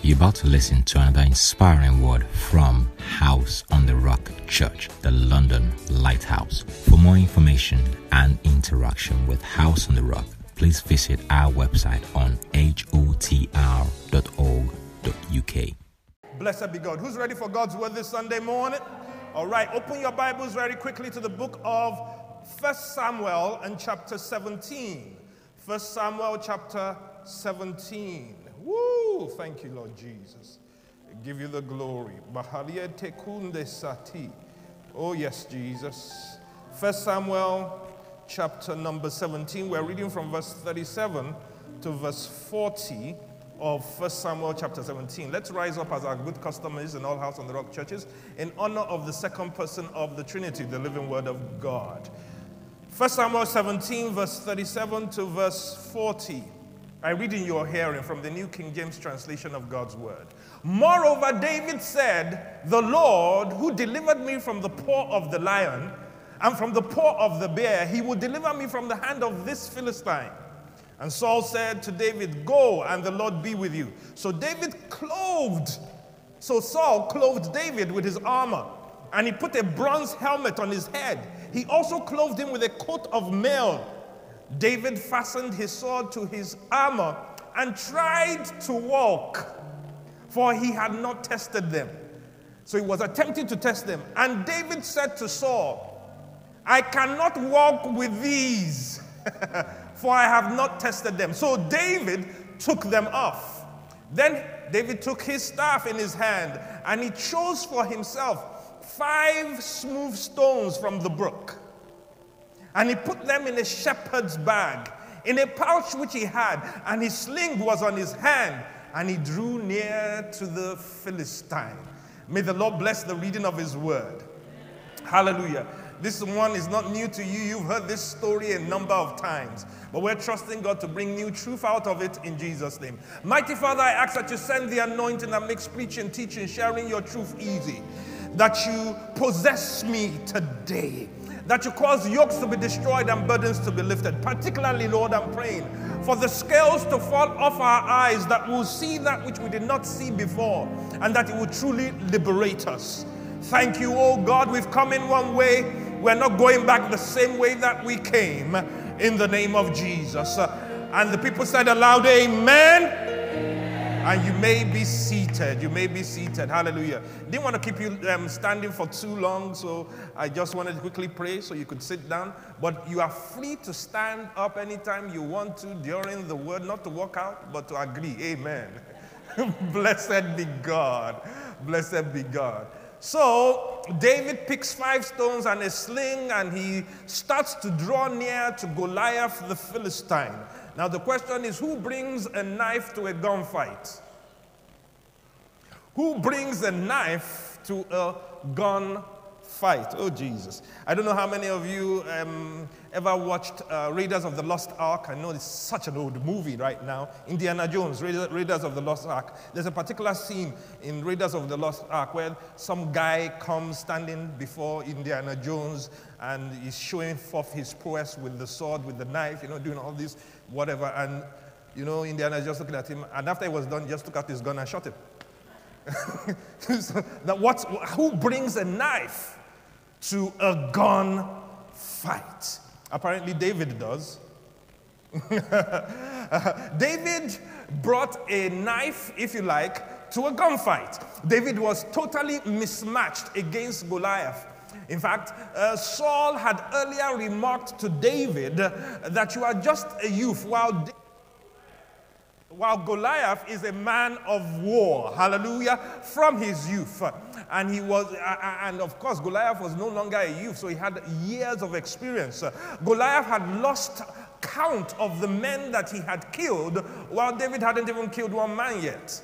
You're about to listen to another inspiring word from House on the Rock Church, the London Lighthouse. For more information and interaction with House on the Rock, please visit our website on hotr.org.uk. Blessed be God. Who's ready for God's word this Sunday morning? All right, open your Bibles very quickly to the book of First Samuel and chapter 17. First Samuel chapter 17. Woo! Thank you, Lord Jesus. I give you the glory. Tekunde sati. Oh, yes, Jesus. First Samuel chapter number 17. We're reading from verse 37 to verse 40 of First Samuel chapter 17. Let's rise up as our good custom is in all House on the Rock churches in honor of the second person of the Trinity, the living word of God. First Samuel 17, verse 37 to verse 40. I read in your hearing from the New King James translation of God's word. Moreover, David said, The Lord who delivered me from the paw of the lion and from the paw of the bear, he will deliver me from the hand of this Philistine. And Saul said to David, Go, and the Lord be with you. So David clothed, so Saul clothed David with his armor, and he put a bronze helmet on his head. He also clothed him with a coat of mail. David fastened his sword to his armor and tried to walk, for he had not tested them. So he was attempting to test them. And David said to Saul, I cannot walk with these, for I have not tested them. So David took them off. Then David took his staff in his hand and he chose for himself five smooth stones from the brook and he put them in a shepherd's bag, in a pouch which he had, and his sling was on his hand, and he drew near to the Philistine. May the Lord bless the reading of his word. Hallelujah. This one is not new to you. You've heard this story a number of times. But we're trusting God to bring new truth out of it in Jesus' name. Mighty Father, I ask that you send the anointing that makes preaching, teaching, sharing your truth easy. That you possess me today that you cause yokes to be destroyed and burdens to be lifted. Particularly, Lord, I'm praying for the scales to fall off our eyes that we'll see that which we did not see before and that it will truly liberate us. Thank you, oh God. We've come in one way, we're not going back the same way that we came in the name of Jesus. And the people said aloud, Amen. And you may be seated. You may be seated. Hallelujah. Didn't want to keep you um, standing for too long, so I just wanted to quickly pray so you could sit down. But you are free to stand up anytime you want to during the word, not to walk out, but to agree. Amen. Blessed be God. Blessed be God. So David picks five stones and a sling and he starts to draw near to Goliath the Philistine. Now, the question is who brings a knife to a gunfight? Who brings a knife to a gun fight? Oh, Jesus. I don't know how many of you um, ever watched uh, Raiders of the Lost Ark. I know it's such an old movie right now. Indiana Jones, Raiders of the Lost Ark. There's a particular scene in Raiders of the Lost Ark where some guy comes standing before Indiana Jones and he's showing forth his prowess with the sword, with the knife, you know, doing all this whatever. And, you know, Indiana just looking at him. And after he was done, just took out his gun and shot him. so now, what's, who brings a knife to a gun fight? Apparently, David does. David brought a knife, if you like, to a gunfight. David was totally mismatched against Goliath. In fact, uh, Saul had earlier remarked to David that you are just a youth, while, while Goliath is a man of war. Hallelujah. From his youth. And he was, and of course, Goliath was no longer a youth, so he had years of experience. Goliath had lost count of the men that he had killed, while David hadn't even killed one man yet.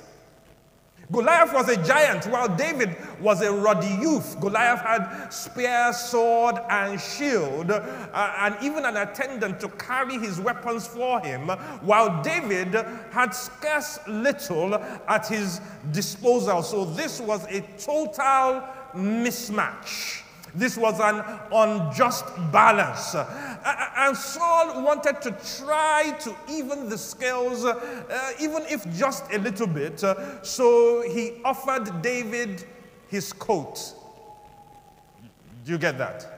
Goliath was a giant while David was a ruddy youth. Goliath had spear, sword, and shield, uh, and even an attendant to carry his weapons for him, while David had scarce little at his disposal. So this was a total mismatch. This was an unjust balance. And Saul wanted to try to even the scales, uh, even if just a little bit. So he offered David his coat. Do you get that?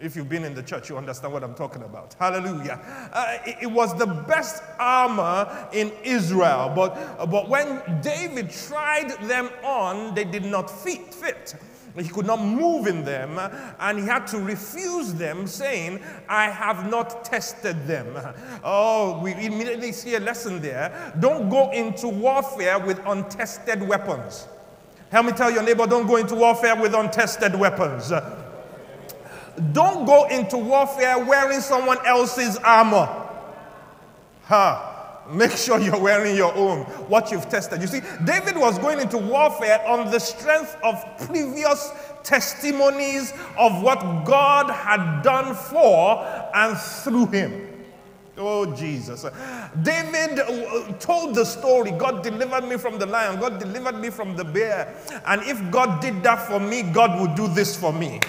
If you've been in the church, you understand what I'm talking about. Hallelujah. Uh, it, it, was the best armor in Israel, but, but when David tried them on, they did not fit. fit. He could not move in them, and he had to refuse them, saying, I have not tested them. Oh, we immediately see a lesson there. Don't go into warfare with untested weapons. Help me tell your neighbor, don't go into warfare with untested weapons. Don't go into warfare wearing someone else's armor. Ha. Make sure you're wearing your own, what you've tested. You see, David was going into warfare on the strength of previous testimonies of what God had done for and through him. Oh, Jesus. David uh, told the story God delivered me from the lion, God delivered me from the bear. And if God did that for me, God would do this for me.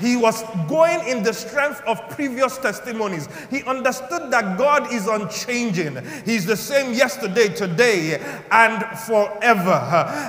He was going in the strength of previous testimonies. He understood that God is unchanging. He's the same yesterday, today, and forever.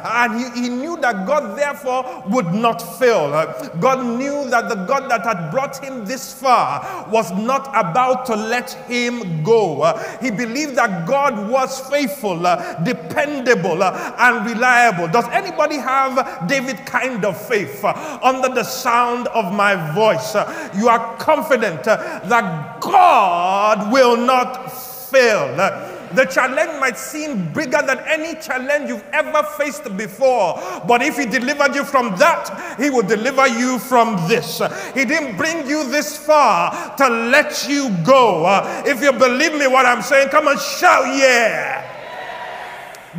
And he, he knew that God, therefore, would not fail. God knew that the God that had brought him this far was not about to let him go. He believed that God was faithful, dependable, and reliable. Does anybody have David kind of faith under the sound of my voice, uh, you are confident uh, that God will not fail. Uh, the challenge might seem bigger than any challenge you've ever faced before. But if He delivered you from that, He will deliver you from this. He didn't bring you this far to let you go. If you believe me, what I'm saying, come and shout, yeah.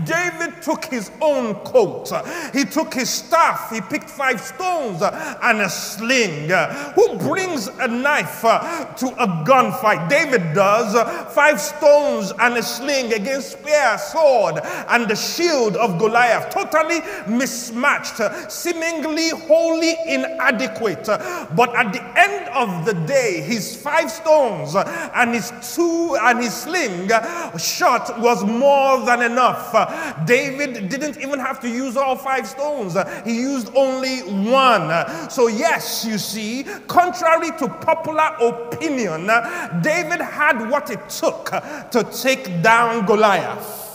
David took his own coat, he took his staff, he picked five stones and a sling. Who brings a knife to a gunfight? David does. Five stones and a sling against spear, sword, and the shield of Goliath. Totally mismatched, seemingly wholly inadequate. But at the end of the day, his five stones and his two and his sling shot was more than enough. David didn't even have to use all five stones, he used only one. So, yes, you see, contrary to popular opinion, David had what it took to take down Goliath.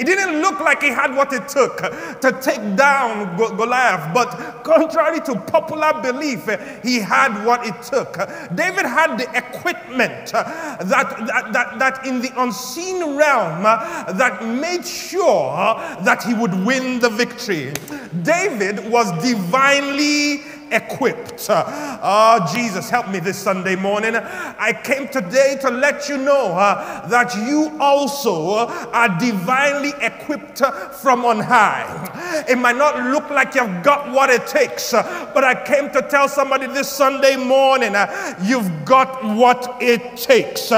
It didn't look like he had what it took to take down Goliath, but contrary to popular belief, he had what it took. David had the equipment that, that, that, that in the unseen realm that made sure that he would win the victory. David was divinely equipped. Oh, Jesus, help me this Sunday morning. I came today to let you know uh, that you also are divinely equipped from on high. It might not look like you've got what it takes, but I came to tell somebody this Sunday morning uh, you've got what it takes.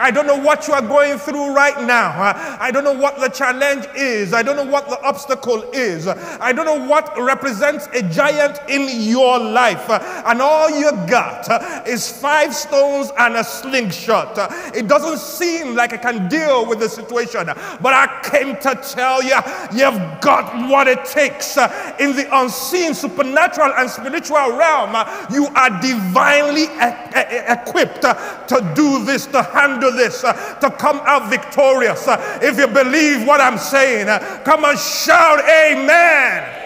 I don't know what you are going through right now. I don't know what the challenge is. I don't know what the obstacle is. I don't know what represents a giant in your life. And all you got is five stones and a slingshot. It doesn't seem like I can deal with the situation, but I came to tell you, you've got what it takes in the unseen, supernatural, and spiritual realm. You are divinely equipped to do this, to handle this, uh, to come out victorious. Uh, if you believe what I'm saying, uh, come and shout, Amen.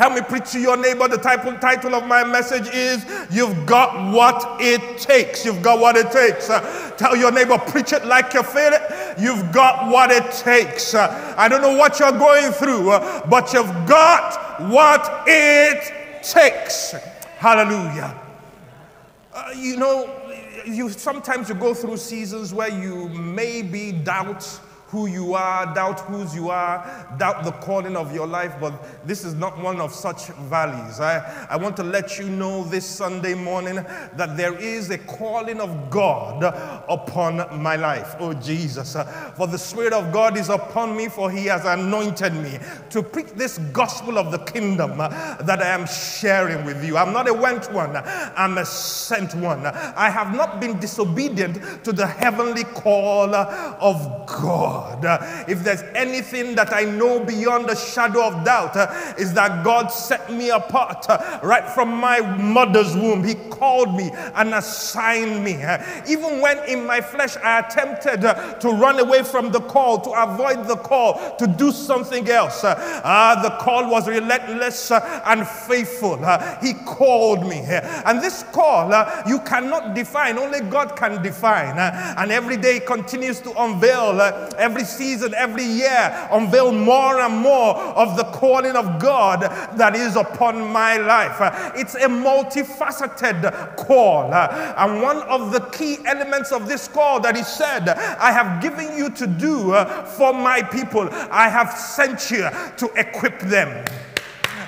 Help me preach to your neighbor. The title, title of my message is You've Got What It Takes. You've got what it takes. Uh, tell your neighbor, preach it like you feel it. You've got what it takes. Uh, I don't know what you're going through, uh, but you've got what it takes. Hallelujah. you know, you sometimes you go through seasons where you maybe doubt who you are, doubt whose you are, doubt the calling of your life, but this is not one of such valleys. I, I want to let you know this Sunday morning that there is a calling of God upon my life. Oh, Jesus. For the Spirit of God is upon me, for He has anointed me to preach this gospel of the kingdom that I am sharing with you. I'm not a went one, I'm a sent one. I have not been disobedient to the heavenly call of God. God. If there's anything that I know beyond the shadow of doubt, uh, is that God set me apart uh, right from my mother's womb. He called me and assigned me. Uh, even when in my flesh I attempted to run away from the call, to avoid the call, to do something else, uh, the call was relentless and faithful. He called me. And this call you cannot define, only God can define. And every day continues to unveil every season, every year, unveil more and more of the calling of God that is upon my life. It's a multifaceted call. And one of the key elements of this call that He said, I have given you to do uh, for my people, I have sent you to equip them.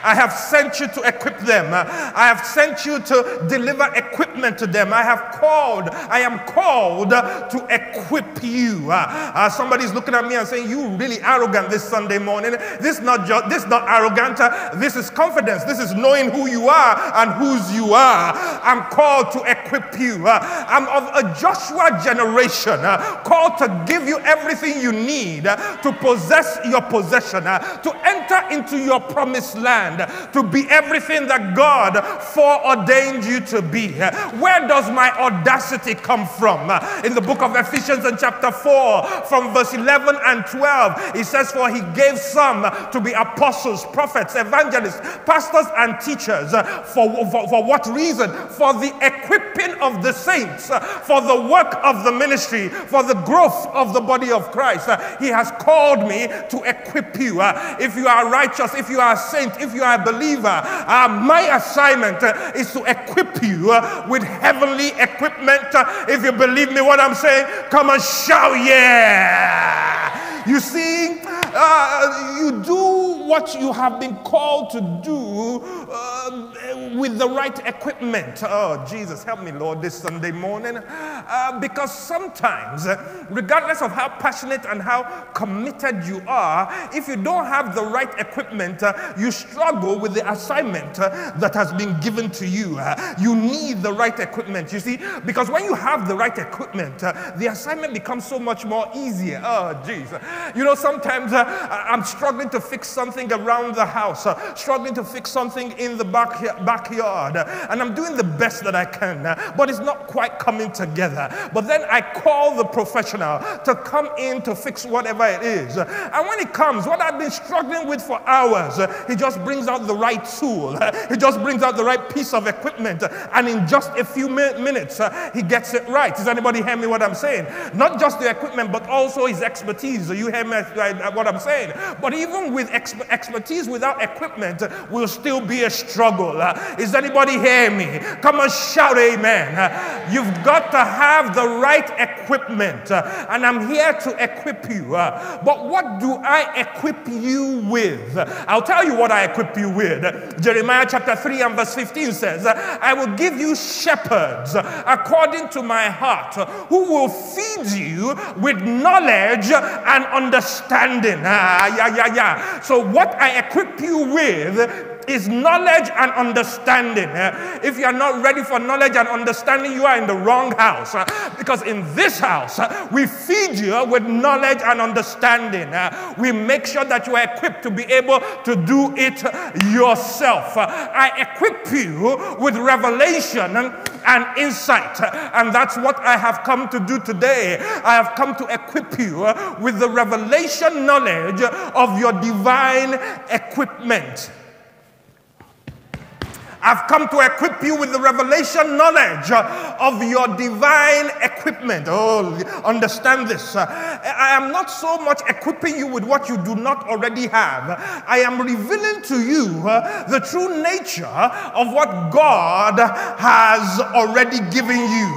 I have sent you to equip them. I have sent you to deliver equipment to them. I have called, I am called to equip you. Uh, somebody's looking at me and saying, You really arrogant this Sunday morning. This is not just this not arrogant. this is confidence. This is knowing who you are and whose you are. I'm called to equip you. Uh, I'm of a Joshua generation, uh, called to give you everything you need to possess your possession, to enter into your promised land to be everything that God foreordained you to be. Where does my audacity come from? In the book of Ephesians in chapter 4, from verse 11 and 12, it says, For he gave some to be apostles, prophets, evangelists, pastors, and teachers. For, for, for what reason? For the equipping of the saints, for the work of the ministry, for the growth of the body of Christ. He has called me to equip you. If you are righteous, if you are a saint, if you you are a believer, uh, my assignment uh, is to equip you uh, with heavenly equipment. Uh, if you believe me, what I'm saying, come and shout, yeah. You see, uh, you do what you have been called to do uh, with the right equipment. Oh, Jesus, help me, Lord, this Sunday morning. Uh, because sometimes, regardless of how passionate and how committed you are, if you don't have the right equipment, uh, you struggle with the assignment uh, that has been given to you. You need the right equipment, you see, because when you have the right equipment, the assignment becomes so much more easier. Oh, Jesus. You know, sometimes I'm struggling to fix something around the house, uh, struggling to fix something in the back, backyard, and I'm doing the best that I can, uh, but it's not quite coming together. But then I call the professional to come in to fix whatever it is. And when he comes, what I've been struggling with for hours, uh, he just brings out the right tool, he just brings out the right piece of equipment, and in just a few minutes, he gets it right. Does anybody hear me what I'm saying? Not just the equipment, but also his expertise. You hear me what I'm saying? But even with expertise without equipment will still be a struggle. Is anybody hearing me? Come on, shout amen. You've got to have the right equipment, and I'm here to equip you. But what do I equip you with? I'll tell you what I equip you with. Jeremiah chapter 3 and verse 15 says, I will give you shepherds according to my heart who will feed you with knowledge and understanding. Ah, yeah, yeah, yeah. So, what I equip you with is knowledge and understanding. Eh? If you are not ready for knowledge and understanding, you are in the wrong house. Eh? Because in this house, eh, we feed you with knowledge and understanding. We make sure that you are equipped to be able to do it yourself. I equip you with revelation and insight. And that's what I have come to do today. I have come to equip you with the revelation knowledge of your divine equipment. I've come to equip you with the revelation knowledge uh, of your divine equipment. Oh, understand this. Uh, I am not so much equipping you with what you do not already have. I am revealing to you uh, the true nature of what God has already given you.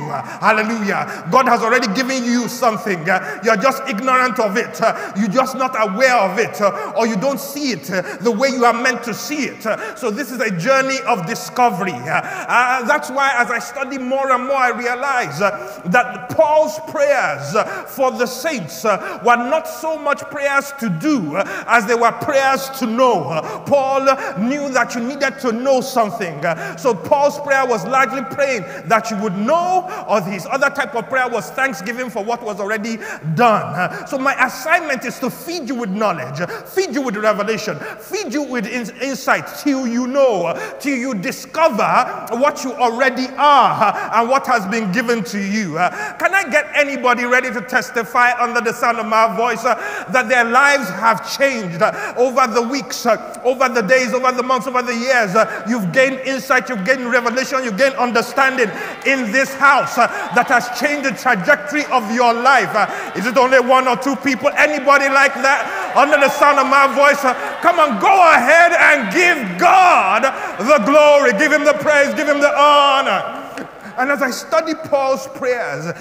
Hallelujah. God has already given you something. You're just ignorant of it. You're just not aware of it, or you don't see it the way you are meant to see it. So, this is a journey of discovery. Uh, uh, that's why, as I study more and more, I realize uh, that Paul's prayers uh, for the saints uh, were not so much prayers to do uh, as they were prayers to know. Paul knew that you needed to know something. So, Paul's prayer was largely praying that you would know, or his other type of prayer was thanksgiving for what was already done. So, my assignment is to feed you with knowledge, feed you with revelation, feed you with in- insight till you know, till you discover what you already are and what has been given to you. Can I get anybody ready to testify under the sound of my voice uh, that their lives have changed over the weeks, uh, over the days, over the months, over the years? Uh, you've gained insight, you've gained revelation, you've gained understanding in this house that has changed the trajectory of your life. Is it only one or two people? Anybody like that under the sound of my voice? Come on, go ahead and give God the glory, give Him the praise, give Him the honor. And as I study Paul's prayers,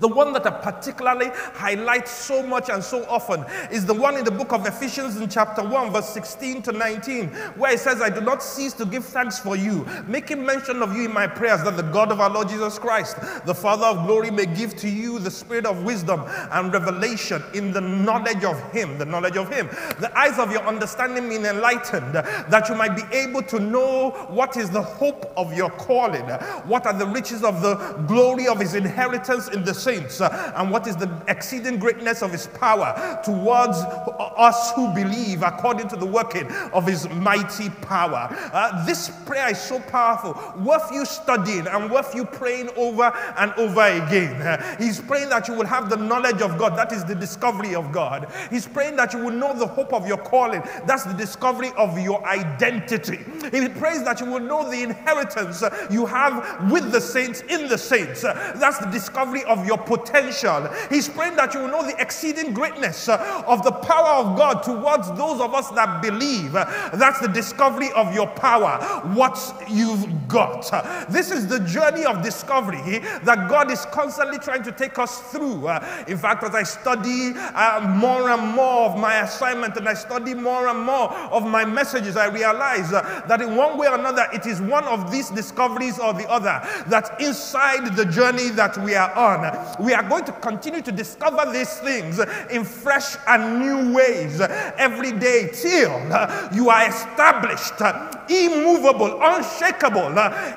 the one that I particularly highlight so much and so often is the one in the book of Ephesians in chapter 1, verse 16 to 19, where it says, I do not cease to give thanks for you, making mention of you in my prayers, that the God of our Lord Jesus Christ, the Father of glory, may give to you the spirit of wisdom and revelation in the knowledge of Him, the knowledge of Him. The eyes of your understanding being enlightened, that you might be able to know what is the hope of your calling, what are the riches of the glory of His inheritance in the saints, uh, and what is the exceeding greatness of his power towards us who believe according to the working of his mighty power. Uh, this prayer is so powerful, worth you studying and worth you praying over and over again. Uh, he's praying that you will have the knowledge of God, that is the discovery of God. He's praying that you will know the hope of your calling, that's the discovery of your identity. He prays that you will know the inheritance you have with the saints in the saints, that's the discovery of your potential. He's praying that you will know the exceeding greatness uh, of the power of God towards those of us that believe. That's the discovery of your power, what you've got. This is the journey of discovery that God is constantly trying to take us through. Uh, in fact, as I study uh, more and more of my assignment and I study more and more of my messages, I realize that in one way or another, it is one of these discoveries or the other that inside the journey that we are on, we are going to continue to discover these things in fresh and new ways every day till you are established immovable, unshakable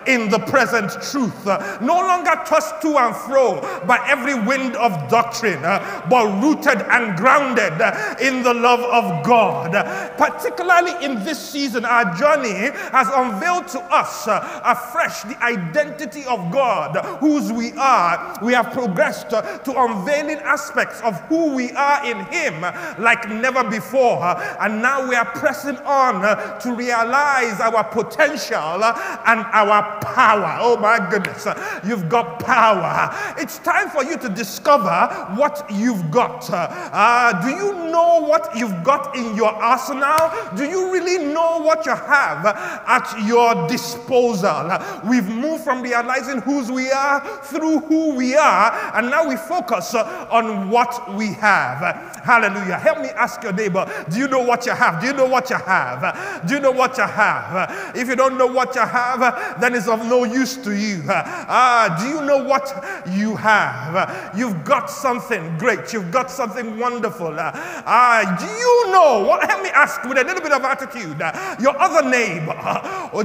in the present truth, no longer tossed to and fro by every wind of doctrine, but rooted and grounded in the love of God. Particularly in this season, our journey has unveiled to us afresh the identity of God, whose we are. We have progressed Uh, to unveiling aspects of who we are in Him like never before. And now we are pressing on uh, to realize our potential uh, and our power. Oh my goodness, you've got power. It's time for you to discover what you've got. Uh, do you know what you've got in your arsenal? Do you really know what you have at your disposal? We've moved from realizing whose we are through who we are, and now we focus on what we have. Hallelujah. Help me ask your neighbor, do you know what you have? Do you know what you have? Do you know what you have? If you don't know what you have, then it's of no use to you. Ah, do you know what you have? You've got something great. You've got something wonderful. Ah, do you know what? Help me ask with a little bit of attitude. Your other neighbor,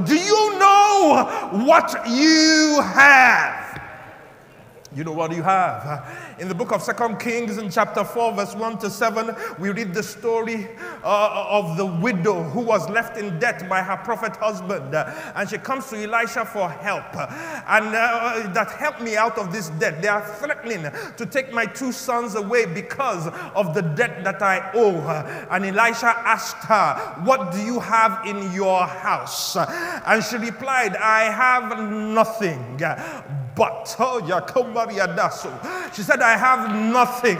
do you know what you have? You know what you have? In the book of Second Kings, in chapter 4, verse 1 to 7, we read the story uh, of the widow who was left in debt by her prophet husband. And she comes to Elisha for help. And uh, that help me out of this debt. They are threatening to take my two sons away because of the debt that I owe. And Elisha asked her, What do you have in your house? And she replied, I have nothing but, she said, I have nothing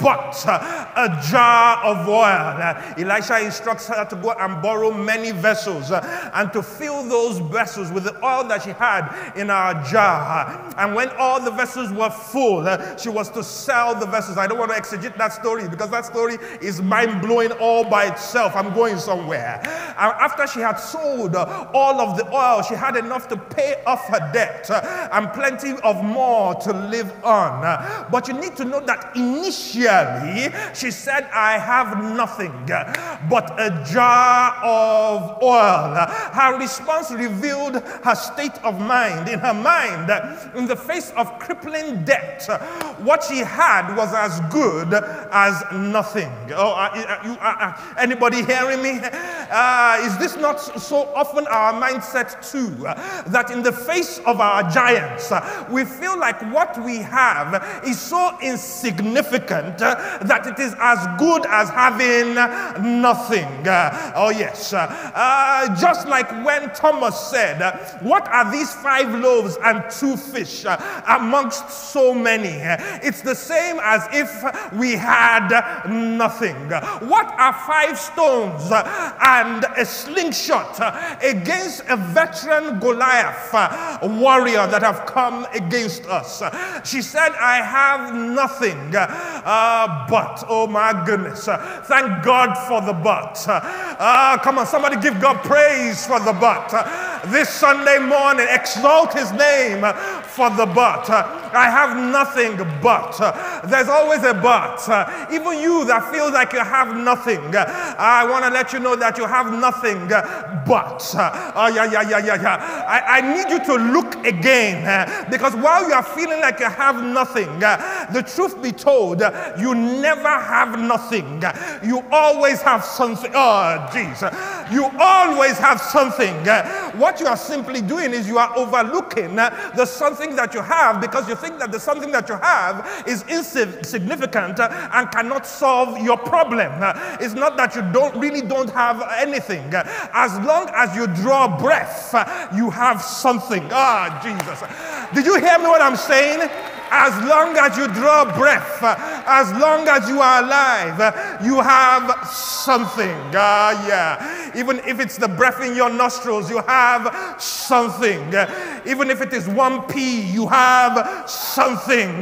but a jar of oil. Elisha instructs her to go and borrow many vessels and to fill those vessels with the oil that she had in her jar. And when all the vessels were full, she was to sell the vessels. I don't want to exegete that story because that story is mind blowing all by itself. I'm going somewhere. And after she had sold all of the oil, she had enough to pay off her debt and plenty of more to live on. But you need to know that initially she said, I have nothing but a jar of oil. Her response revealed her state of mind. In her mind, in the face of crippling debt, what she had was as good as nothing. Oh, anybody hearing me? Uh, is this not so often our mindset too? that in the face of our we feel like what we have is so insignificant that it is as good as having nothing. Oh, yes. Uh, just like when Thomas said, What are these five loaves and two fish amongst so many? It's the same as if we had nothing. What are five stones and a slingshot against a veteran Goliath warrior that have come against us. She said, I have nothing uh, but, oh my goodness, thank God for the but. Uh, come on, somebody give God praise for the but. This Sunday morning, exalt his name for the but. I have nothing but. There's always a but. Even you that feels like you have nothing, I want to let you know that you have nothing but. Oh, yeah, yeah, yeah, yeah, yeah. I, I need you to look again because while you are feeling like you have nothing, uh, the truth be told, uh, you never have nothing. Uh, you always have something. Oh, Jesus. You always have something. What you are simply doing is you are overlooking the something that you have because you think that the something that you have is insignificant and cannot solve your problem. It's not that you don't really don't have anything. As long as you draw breath, you have something. Ah, Jesus. Did you hear me what I'm saying? As long as you draw breath, as long as you are alive, you have something. Ah, uh, yeah. Even if it's the breath in your nostrils, you have something. Even if it is one pea, you have something.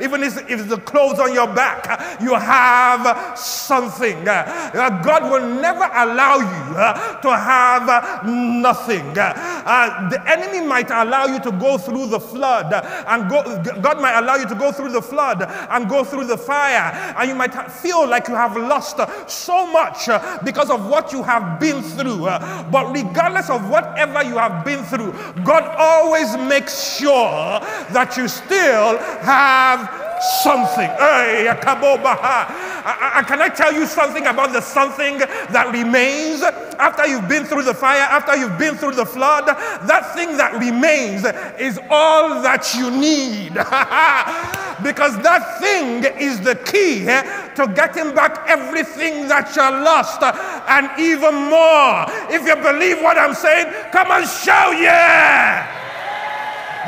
Even if it's the clothes on your back, you have something. Uh, God will never allow you uh, to have nothing. Uh, the enemy might allow you to go through the flood, uh, and go, God might allow you to go through the flood and go through the fire, and you might feel like you have lost so much because of what you have been through. But regardless of whatever you have been through, God always makes sure that you still have something. Hey, I, can I tell you something about the something that remains after you've been through the fire, after you've been through the flood? That thing that remains is all that you need. because that thing is the key eh, to getting back everything that you lost eh, and even more. If you believe what I'm saying, come and show yeah.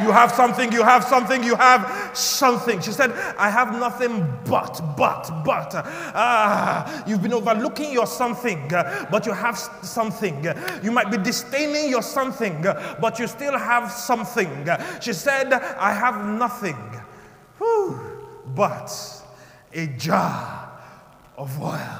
You have something, you have something, you have something. She said, I have nothing but, but, but. Ah, you've been overlooking your something, but you have something. You might be disdaining your something, but you still have something. She said, I have nothing whew, but a jar of oil.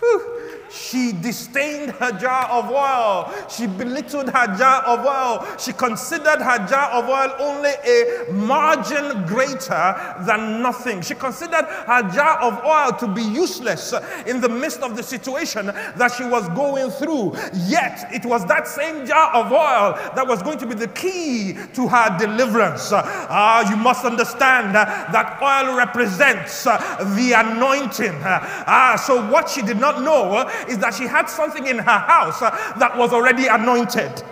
Whew. She disdained her jar of oil. She belittled her jar of oil. She considered her jar of oil only a margin greater than nothing. She considered her jar of oil to be useless in the midst of the situation that she was going through. Yet, it was that same jar of oil that was going to be the key to her deliverance. Ah, uh, you must understand uh, that oil represents uh, the anointing. Ah, so what she did not know is that she had something in her house uh, that was already anointed.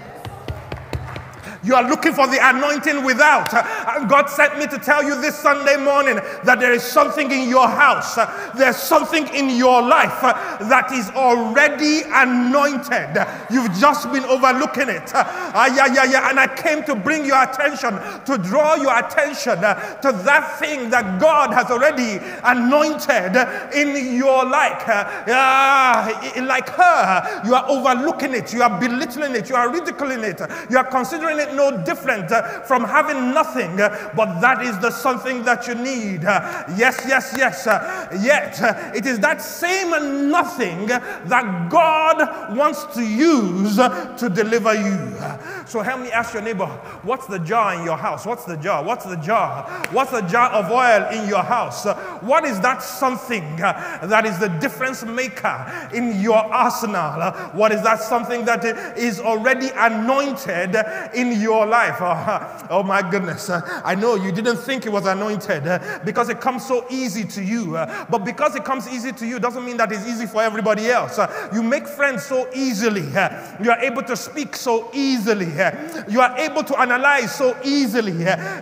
You are looking for the anointing without. Uh, uh, God sent me to tell you this Sunday morning that there is something in your house, uh, there's something in your life that is already anointed. You've just been overlooking it. Ah, yeah, yeah, yeah. And I came to bring your attention, to draw your attention to that thing that God has already anointed in your life. Uh, like her, you are overlooking it, you are belittling it, you are ridiculing it, you are considering it no different uh, from having nothing, uh, but that is the something that you need. Uh, yes, yes, yes. Uh, yet uh, it is that same nothing uh, that God wants to use to deliver you. So help me ask your neighbor, what's the jar in your house? What's the jar? What's the jar? What's the jar of oil in your house? What is that something that is the difference maker in your arsenal? What is that something that is already anointed in your life. Oh, oh my goodness. Uh, I know you didn't think it was anointed uh, because it comes so easy to you. Uh, but because it comes easy to you doesn't mean that it's easy for everybody else. You make friends so easily. You are able to speak so easily. You are able to analyze so easily.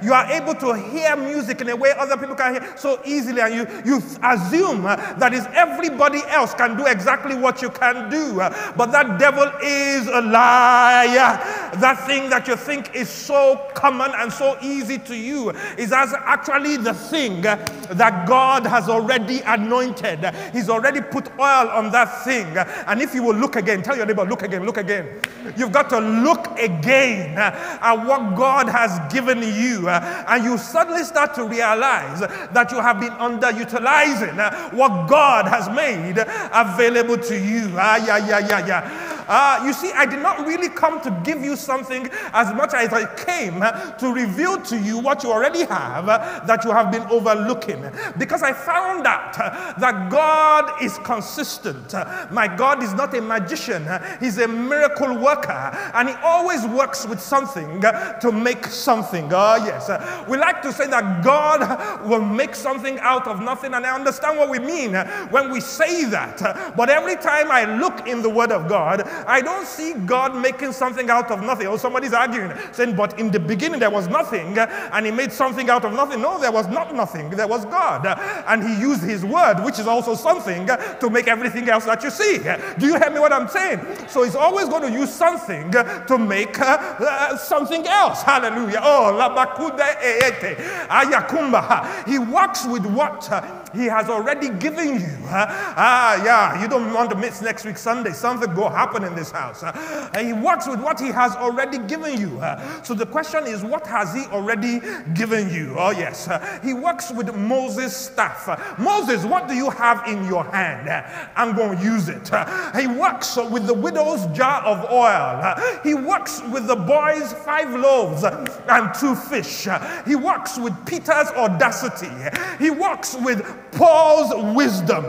You are able to hear music in a way other people can hear so easily. And you, you assume that is everybody else can do exactly what you can do. But that devil is a liar. That thing that you think is so common and so easy to you is as actually the thing that God has already anointed. He's already put oil on that thing. And if you will look again, tell your neighbor, look again, look again. You've got to look again at what God has given you. And you suddenly start to realize that you have been underutilizing what God has made available to you. Ah, yeah, yeah, yeah, yeah. Uh, you see, I did not really come to give you something as much as I came to reveal to you what you already have that you have been overlooking. Because I found out that God is consistent. My God is not a magician, He's a miracle worker, and He always works with something to make something. Oh, yes. We like to say that God will make something out of nothing, and I understand what we mean when we say that. But every time I look in the Word of God, I don't see God making something out of nothing. Oh, somebody's arguing, saying, but in the beginning there was nothing, and he made something out of nothing. No, there was not nothing. There was God. And he used his word, which is also something, to make everything else that you see. Do you hear me what I'm saying? So he's always going to use something to make uh, uh, something else. Hallelujah. Oh, labakude eete. Ayakumba. He works with what uh, he has already given you. Ah, yeah, you don't want to miss next week Sunday. Something will happen in this house. And he works with what he has already given you. So the question is, what has he already given you? Oh, yes. He works with Moses' staff. Moses, what do you have in your hand? I'm going to use it. He works with the widow's jar of oil. He works with the boy's five loaves and two fish. He works with Peter's audacity. He works with Paul's wisdom.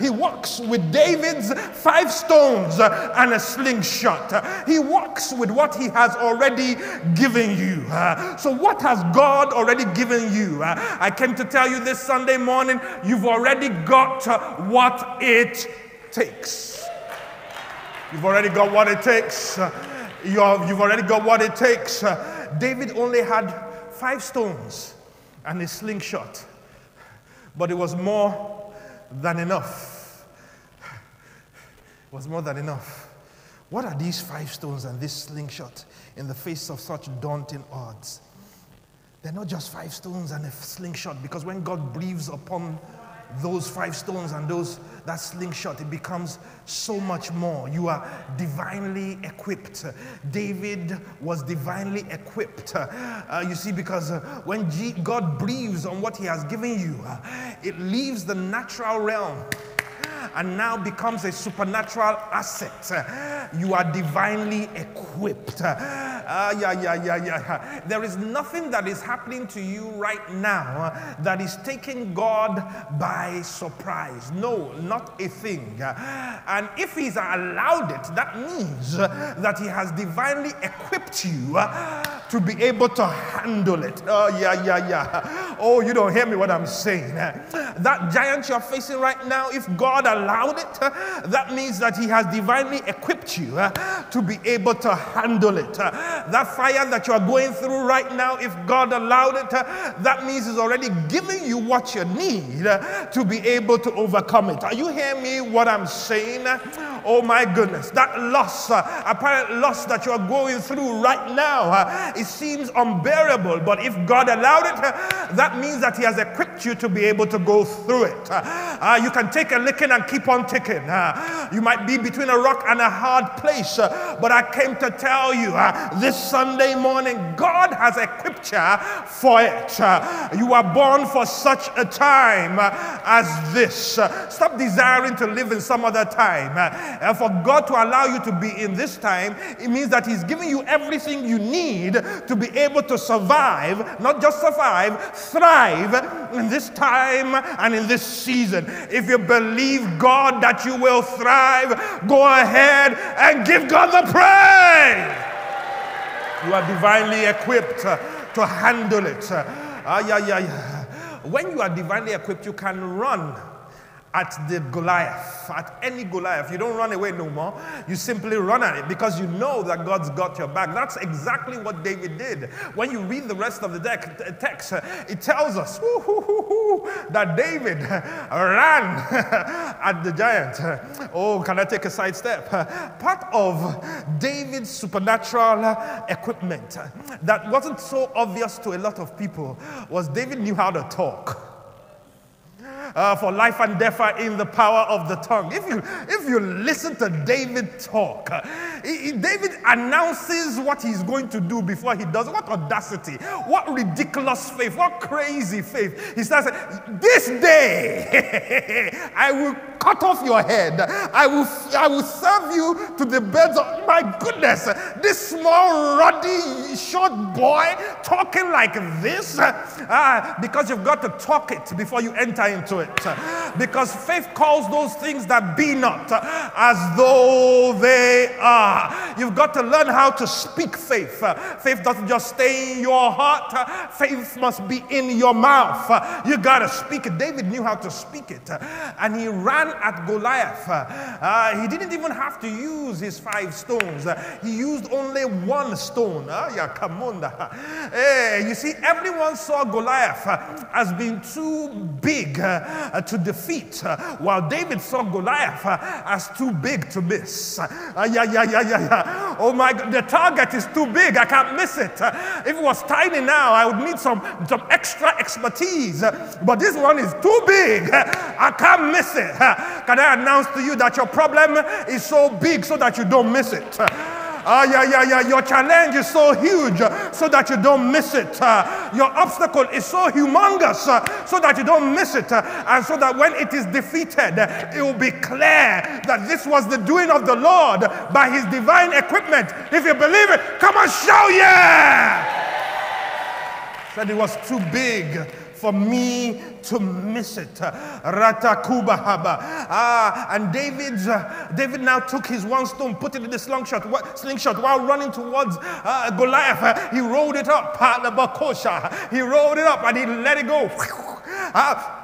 He walks with David's five stones and a slingshot. He walks with what he has already given you. So, what has God already given you? I came to tell you this Sunday morning you've already got what it takes. You've already got what it takes. You've already got what it takes. David only had five stones and a slingshot but it was more than enough. It was more than enough. What are these five stones and this slingshot in the face of such daunting odds? They're not just five stones and a slingshot, because when God breathes upon those five stones and those that slingshot it becomes so much more. You are divinely equipped. David was divinely equipped. Uh, you see because uh, when G- god breathes on what he has given you uh, it leaves the natural realm and now becomes a supernatural asset. You are divinely equipped. Uh, yeah, yeah, yeah, yeah. There is nothing that is happening to you right now that is taking God by surprise. No, not a thing. And if He's allowed it, that means that He has divinely equipped you to be able to handle it. Oh, yeah, yeah, yeah. Oh, you don't hear me what I'm saying. That giant you're facing right now, if God allowed it, that means that He has divinely equipped you to be able to handle it. That fire that you're going through right now, if God allowed it, that means He's already giving you what you need to be able to overcome it. Are you hearing me what I'm saying? Oh my goodness, that loss, uh, apparent loss that you're going through right now, uh, it seems unbearable. But if God allowed it, uh, that means that He has equipped you to be able to go through it. Uh, you can take a licking and keep on ticking. Uh, you might be between a rock and a hard place, uh, but I came to tell you this Sunday morning, God has equipped you for it. you are born for such a time as this. stop desiring to live in some other time. And for God to allow you to be in this time, it means that He's giving you everything you need to be able to survive, not just survive, thrive in this time and in this season. If you believe God that you will thrive, go ahead and give God the praise. You are divinely equipped to handle it. Ah, yeah, yeah, yeah. When you are divinely equipped, you can run at the Goliath, at any Goliath. You don't run away no more. You simply run at it because you know that God's got your back. That's exactly what David did. When you read the rest of the text, uh, it tells us that David uh, ran at the giant. Oh, can I take a side step? Part of David's supernatural equipment that wasn't so obvious to a lot of people was David knew how to talk uh, for life and death are in the power of the tongue. If you, if you listen to David talk, uh, he, David announces what he's going to do before he does. What audacity! What ridiculous faith! What crazy faith! He says, This day I will cut off your head. I will, I will serve you to the beds of my goodness. This small, ruddy, short boy talking like this, uh, because you've got to talk it before you enter into it. Because faith calls those things that be not as though they are. You've got to learn how to speak faith. Faith doesn't just stay in your heart, faith must be in your mouth. You got to speak it. David knew how to speak it, and he ran at Goliath. Uh, he didn't even have to use his five stones, he used only one stone. Uh, yeah. Hey, you see, everyone saw Goliath as being too big uh, to defeat, uh, while David saw Goliath uh, as too big to miss. Uh, yeah, yeah, yeah, yeah, yeah. Oh my God, the target is too big. I can't miss it. if it was tiny now, I would need some, some extra expertise. but this one is too big. I can't miss it. Can I announce to you that your problem is so big so that you don't miss it? Ah, yeah, yeah, yeah. Your challenge is so huge uh, so that you don't miss it. Uh, your obstacle is so humongous uh, so that you don't miss it. Uh, and so that when it is defeated, it will be clear that this was the doing of the Lord by his divine equipment. If you believe it, come and shout, yeah! Said it was too big for me to miss it. Ratakubahaba. Ah, and David's, uh, David now took his one stone, put it in the slingshot, slingshot while running towards uh, Goliath. He rolled it up. He rolled it up and he let it go. Uh,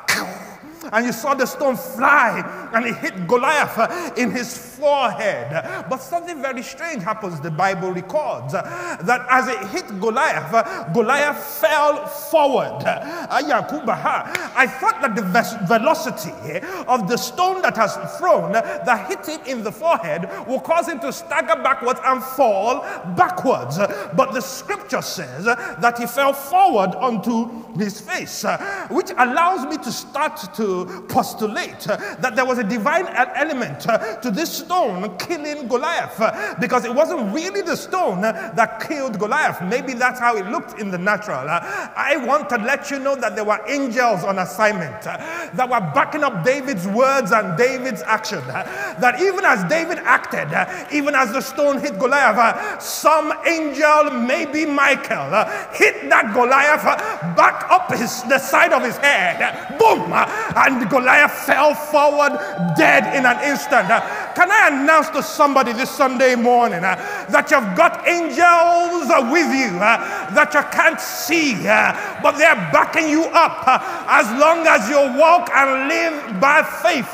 and you saw the stone fly and it hit Goliath in his forehead. But something very strange happens, the Bible records uh, that as it hit Goliath, uh, Goliath fell forward. Uh, I thought that the velocity of the stone that has thrown uh, that hit him in the forehead will cause him to stagger backwards and fall backwards. But the scripture says uh, that he fell forward onto his face, which allows me to start to postulate that there was a divine element to this stone killing Goliath because it wasn't really the stone that killed Goliath. Maybe that's how it looked in the natural. I want to let you know that there were angels on assignment that were backing up David's words and David's action. That even as David acted, even as the stone hit Goliath, some angel, maybe Michael, hit that Goliath back up his, the side of his head. Boom! And Goliath fell forward dead in an instant. Can I announce to somebody this Sunday morning uh, that you've got angels uh, with you uh, that you can't see, but they're backing you up as long as you walk and live by faith.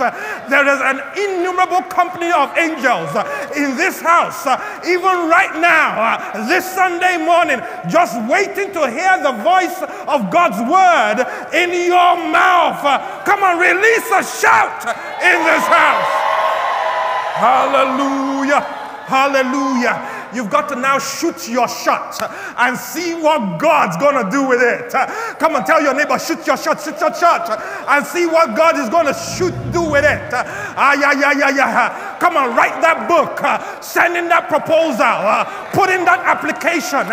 There is an innumerable company of angels in this house, even right now, this Sunday morning, just waiting to hear the voice of God's word in your mouth. Come on, release a shout in this house. Hallelujah. Hallelujah. You've got to now shoot your shot and see what God's going to do with it. Come on, tell your neighbor, shoot your shot, shoot your shot, and see what God is going to shoot, do with it. Ah, yeah, yeah, yeah, yeah. Come on, write that book, send in that proposal, put in that application,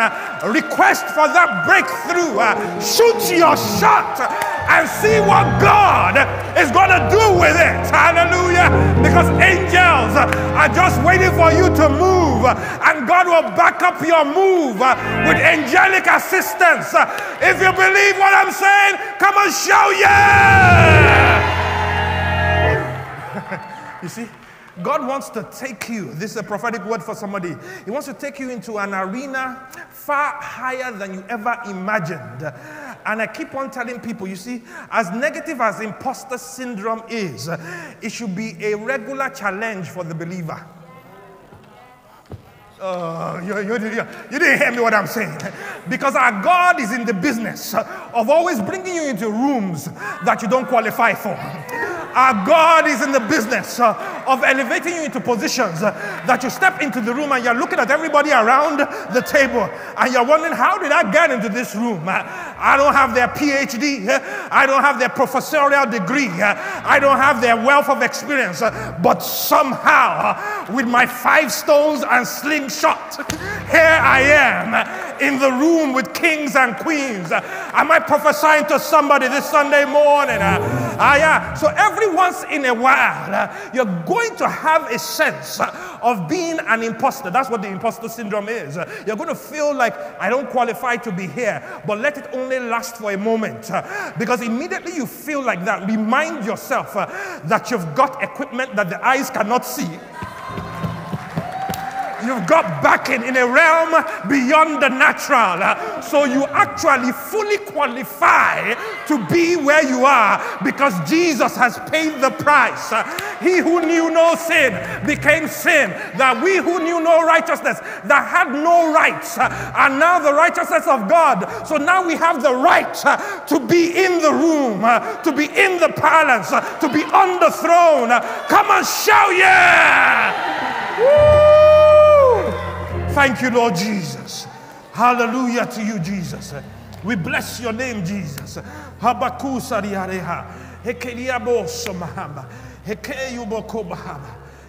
request for that breakthrough. Shoot your shot and see what God is going to do with it. Hallelujah. Because angels are just waiting for you to move, and God will back up your move uh, with angelic assistance. Uh, if you believe what I'm saying, come and show yeah. you see? God wants to take you, this is a prophetic word for somebody. He wants to take you into an arena far higher than you ever imagined. And I keep on telling people, you see, as negative as imposter syndrome is, it should be a regular challenge for the believer. Uh, you, you, you, you, didn't hear me what I'm saying. Because our God is in the business of always bringing you into rooms that you don't qualify for. Our God is in the business uh, of elevating you into positions uh, that you step into the room and you're looking at everybody around the table and you're wondering, how did I get into this room? Uh, I don't have their PhD, I don't have their professorial degree, I don't have their wealth of experience, but somehow, with my five stones and slingshot, here I am in the room with kings and queens. Am I prophesying to somebody this Sunday morning? Ah, yeah. So every once in a while, uh, you're going to have a sense of being an imposter. That's what the imposter syndrome is. You're going to feel like, I don't qualify to be here, but let it only last for a moment. Because immediately you feel like that, remind yourself uh, that you've got equipment that the eyes cannot see. You've got backing in a realm beyond the natural. So you actually fully qualify to be where you are because Jesus has paid the price. He who knew no sin became sin, that we who knew no righteousness, that had no rights, are now the righteousness of God. So now we have the right to be in the room, to be in the palace, to be on the throne. Come and shout yeah! Woo! Thank you, Lord Jesus. Hallelujah to you, Jesus. We bless your name, Jesus.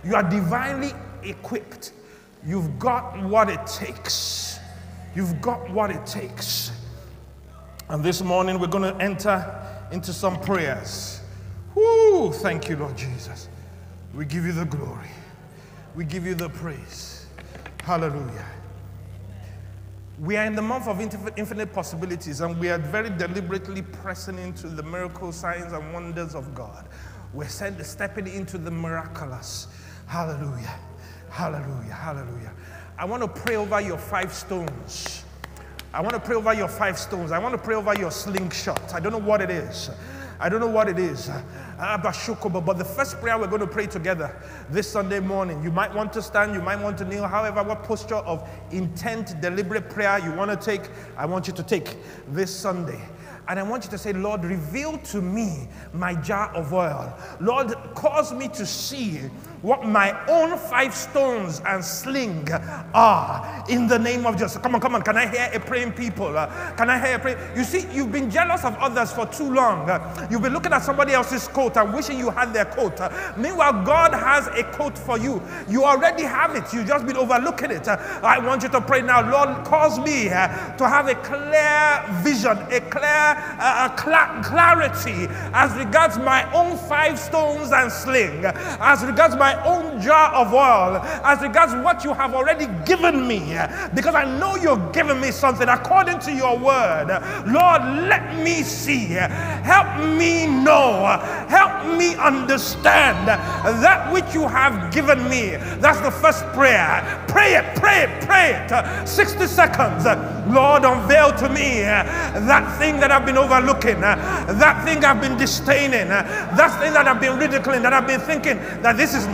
You are divinely equipped. You've got what it takes. You've got what it takes. And this morning we're going to enter into some prayers. Whoo, thank you, Lord Jesus. We give you the glory. We give you the praise. Hallelujah. We are in the month of infinite possibilities, and we are very deliberately pressing into the miracle signs and wonders of God. We're stepping into the miraculous. Hallelujah. Hallelujah. Hallelujah. I want to pray over your five stones. I want to pray over your five stones. I want to pray over your slingshot. I don't know what it is. I don't know what it is. Ah, but the first prayer we're going to pray together this Sunday morning, you might want to stand, you might want to kneel, however, what posture of intent, deliberate prayer you want to take, I want you to take this Sunday. And I want you to say, Lord, reveal to me my jar of oil. Lord, cause me to see what my own five stones and sling are in the name of Jesus. Come on, come on. Can I hear a praying people? Uh, can I hear a pray? You see, you've been jealous of others for too long. Uh, you've been looking at somebody else's coat and wishing you had their coat. Uh, meanwhile, God has a coat for you. You already have it. You've just been overlooking it. I want you to pray now. Lord, cause me to have a clear vision, a clear cl- clarity as regards my own five stones and sling, as regards my own jar of oil, as regards what you have already given me, because I know you're giving me something according to your word. Lord, let me see, help me know, help me understand that which you have given me. That's the first prayer. Pray it, pray it, pray it. 60 seconds. Lord, unveil to me that thing that I've been overlooking, that thing I've been disdaining, that thing that I've been ridiculing, that I've been thinking that this is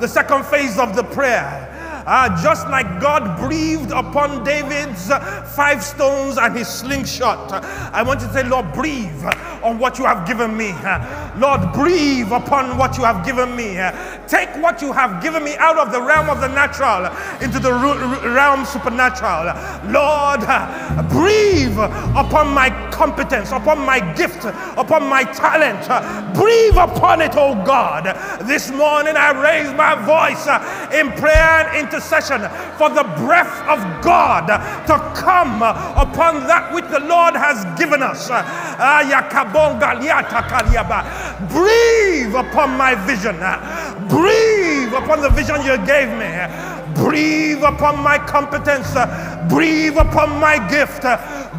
the second phase of the prayer. Uh, just like God breathed upon David's uh, five stones and his slingshot, I want you to say, Lord, breathe on what you have given me. Lord, breathe upon what you have given me. Take what you have given me out of the realm of the natural into the realm supernatural. Lord, breathe upon my competence, upon my gift, upon my talent. Breathe upon it, oh God. This morning I raise my voice in prayer and for the breath of God to come upon that which the Lord has given us. Breathe upon my vision. Breathe upon the vision you gave me. Breathe upon my competence. Breathe upon my gift.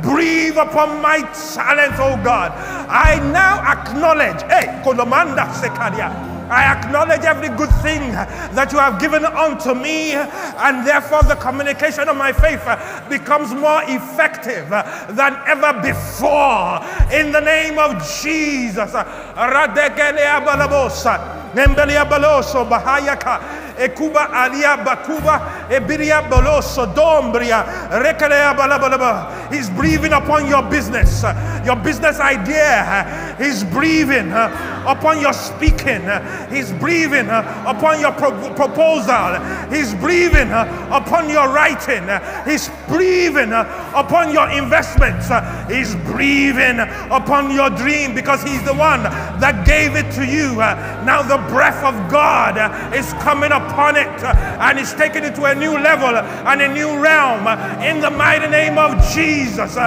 Breathe upon my talent, oh God. I now acknowledge, hey, Kolomanda Sekaria. I acknowledge every good thing that you have given unto me, and therefore the communication of my faith becomes more effective than ever before. In the name of Jesus. Ekuba Alia Bakuba Ebiria Boloso Dombria Rekalea Balabalaba. He's breathing upon your business, your business idea. He's breathing upon your speaking. He's breathing uh, upon your pro- proposal. He's breathing uh, upon your writing. He's breathing uh, upon your investments. He's breathing upon your dream because He's the one that gave it to you. Now the breath of God is coming upon it and is taking it to a new level and a new realm in the mighty name of Jesus.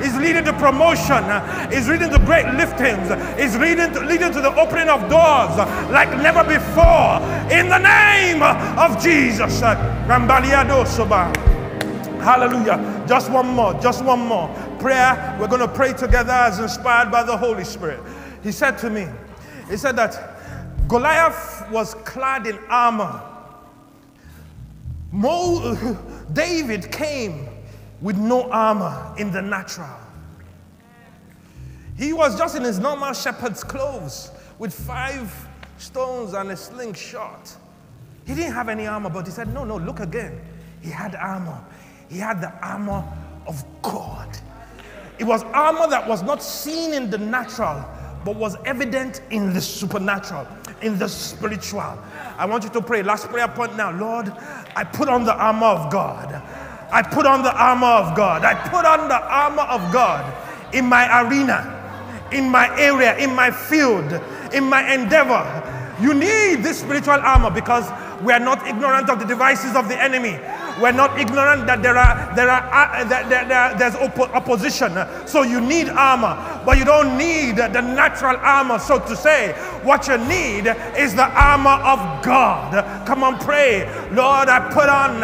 Is leading to promotion, is leading to great liftings, is leading to, leading to the opening of doors like never before in the name of Jesus. Hallelujah. Just one more, just one more prayer. We're going to pray together as inspired by the Holy Spirit. He said to me, He said that Goliath was clad in armor. Mo- David came with no armor in the natural. He was just in his normal shepherd's clothes with five stones and a slingshot. He didn't have any armor, but he said, No, no, look again. He had armor. He had the armor of God. It was armor that was not seen in the natural, but was evident in the supernatural, in the spiritual. I want you to pray. Last prayer point now. Lord, I put on the armor of God. I put on the armor of God. I put on the armor of God in my arena, in my area, in my field, in my endeavor. You need this spiritual armor because we are not ignorant of the devices of the enemy. We're not ignorant that there are there are uh, there, there, there, there's oppo- opposition. So you need armor. but you don't need the natural armor, so to say. What you need is the armor of God. Come on, pray. Lord, I put on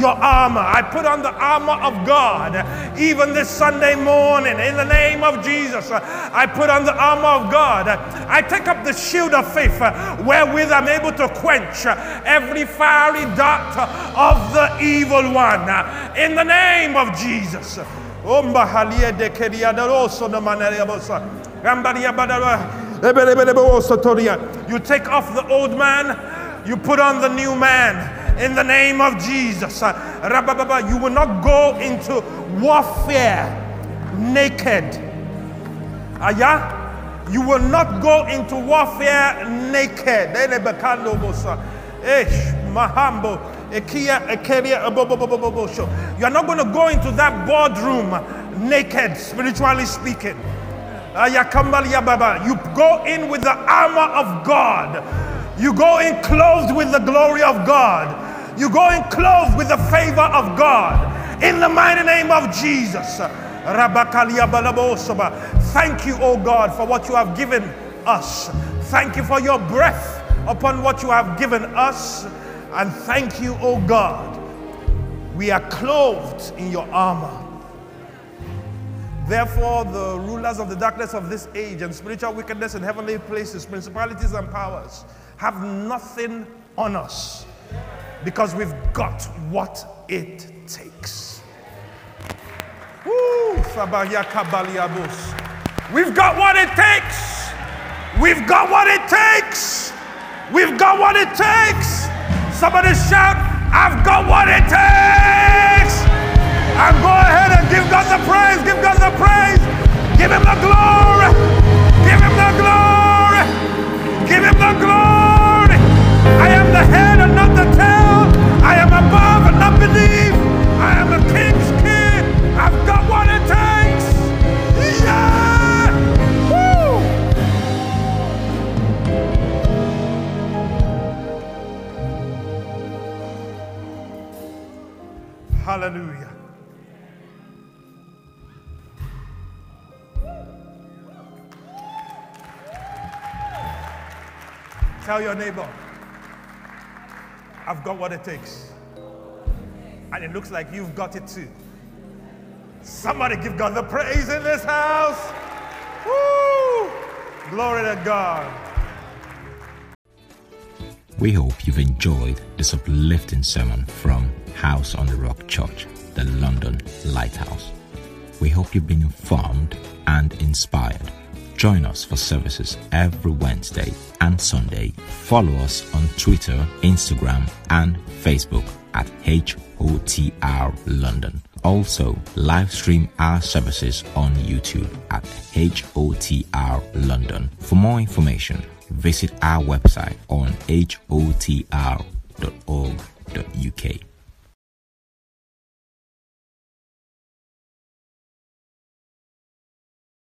your armor. I put on the armor of God. Even this Sunday morning, in the name of Jesus, I put on the armor of God. I take up the shield of faith wherewith I'm able to quench every fiery dart of the evil one. In the name of Jesus. You take off the old man, you put on the new man in the name of Jesus. You will not go into warfare naked. You will not go into warfare naked. Mahambo. You are not going to go into that boardroom naked, spiritually speaking. You go in with the armor of God. You go in clothed with the glory of God. You go in clothed with the favor of God. In the mighty name of Jesus. Thank you, O God, for what you have given us. Thank you for your breath upon what you have given us. And thank you, O God. We are clothed in your armor. Therefore, the rulers of the darkness of this age and spiritual wickedness in heavenly places, principalities and powers, have nothing on us because we've got what it takes. Woo! We've got what it takes. We've got what it takes. We've got what it takes. Somebody shout, I've got what it takes. And go ahead and give God the praise. Give God the praise. Give him the glory. Give him the glory. Your neighbor, I've got what it takes. And it looks like you've got it too. Somebody give God the praise in this house. Woo! Glory to God. We hope you've enjoyed this uplifting sermon from House on the Rock Church, the London Lighthouse. We hope you've been informed and inspired. Join us for services every Wednesday and Sunday. Follow us on Twitter, Instagram, and Facebook at HOTR London. Also, live stream our services on YouTube at HOTR London. For more information, visit our website on hotr.org.uk.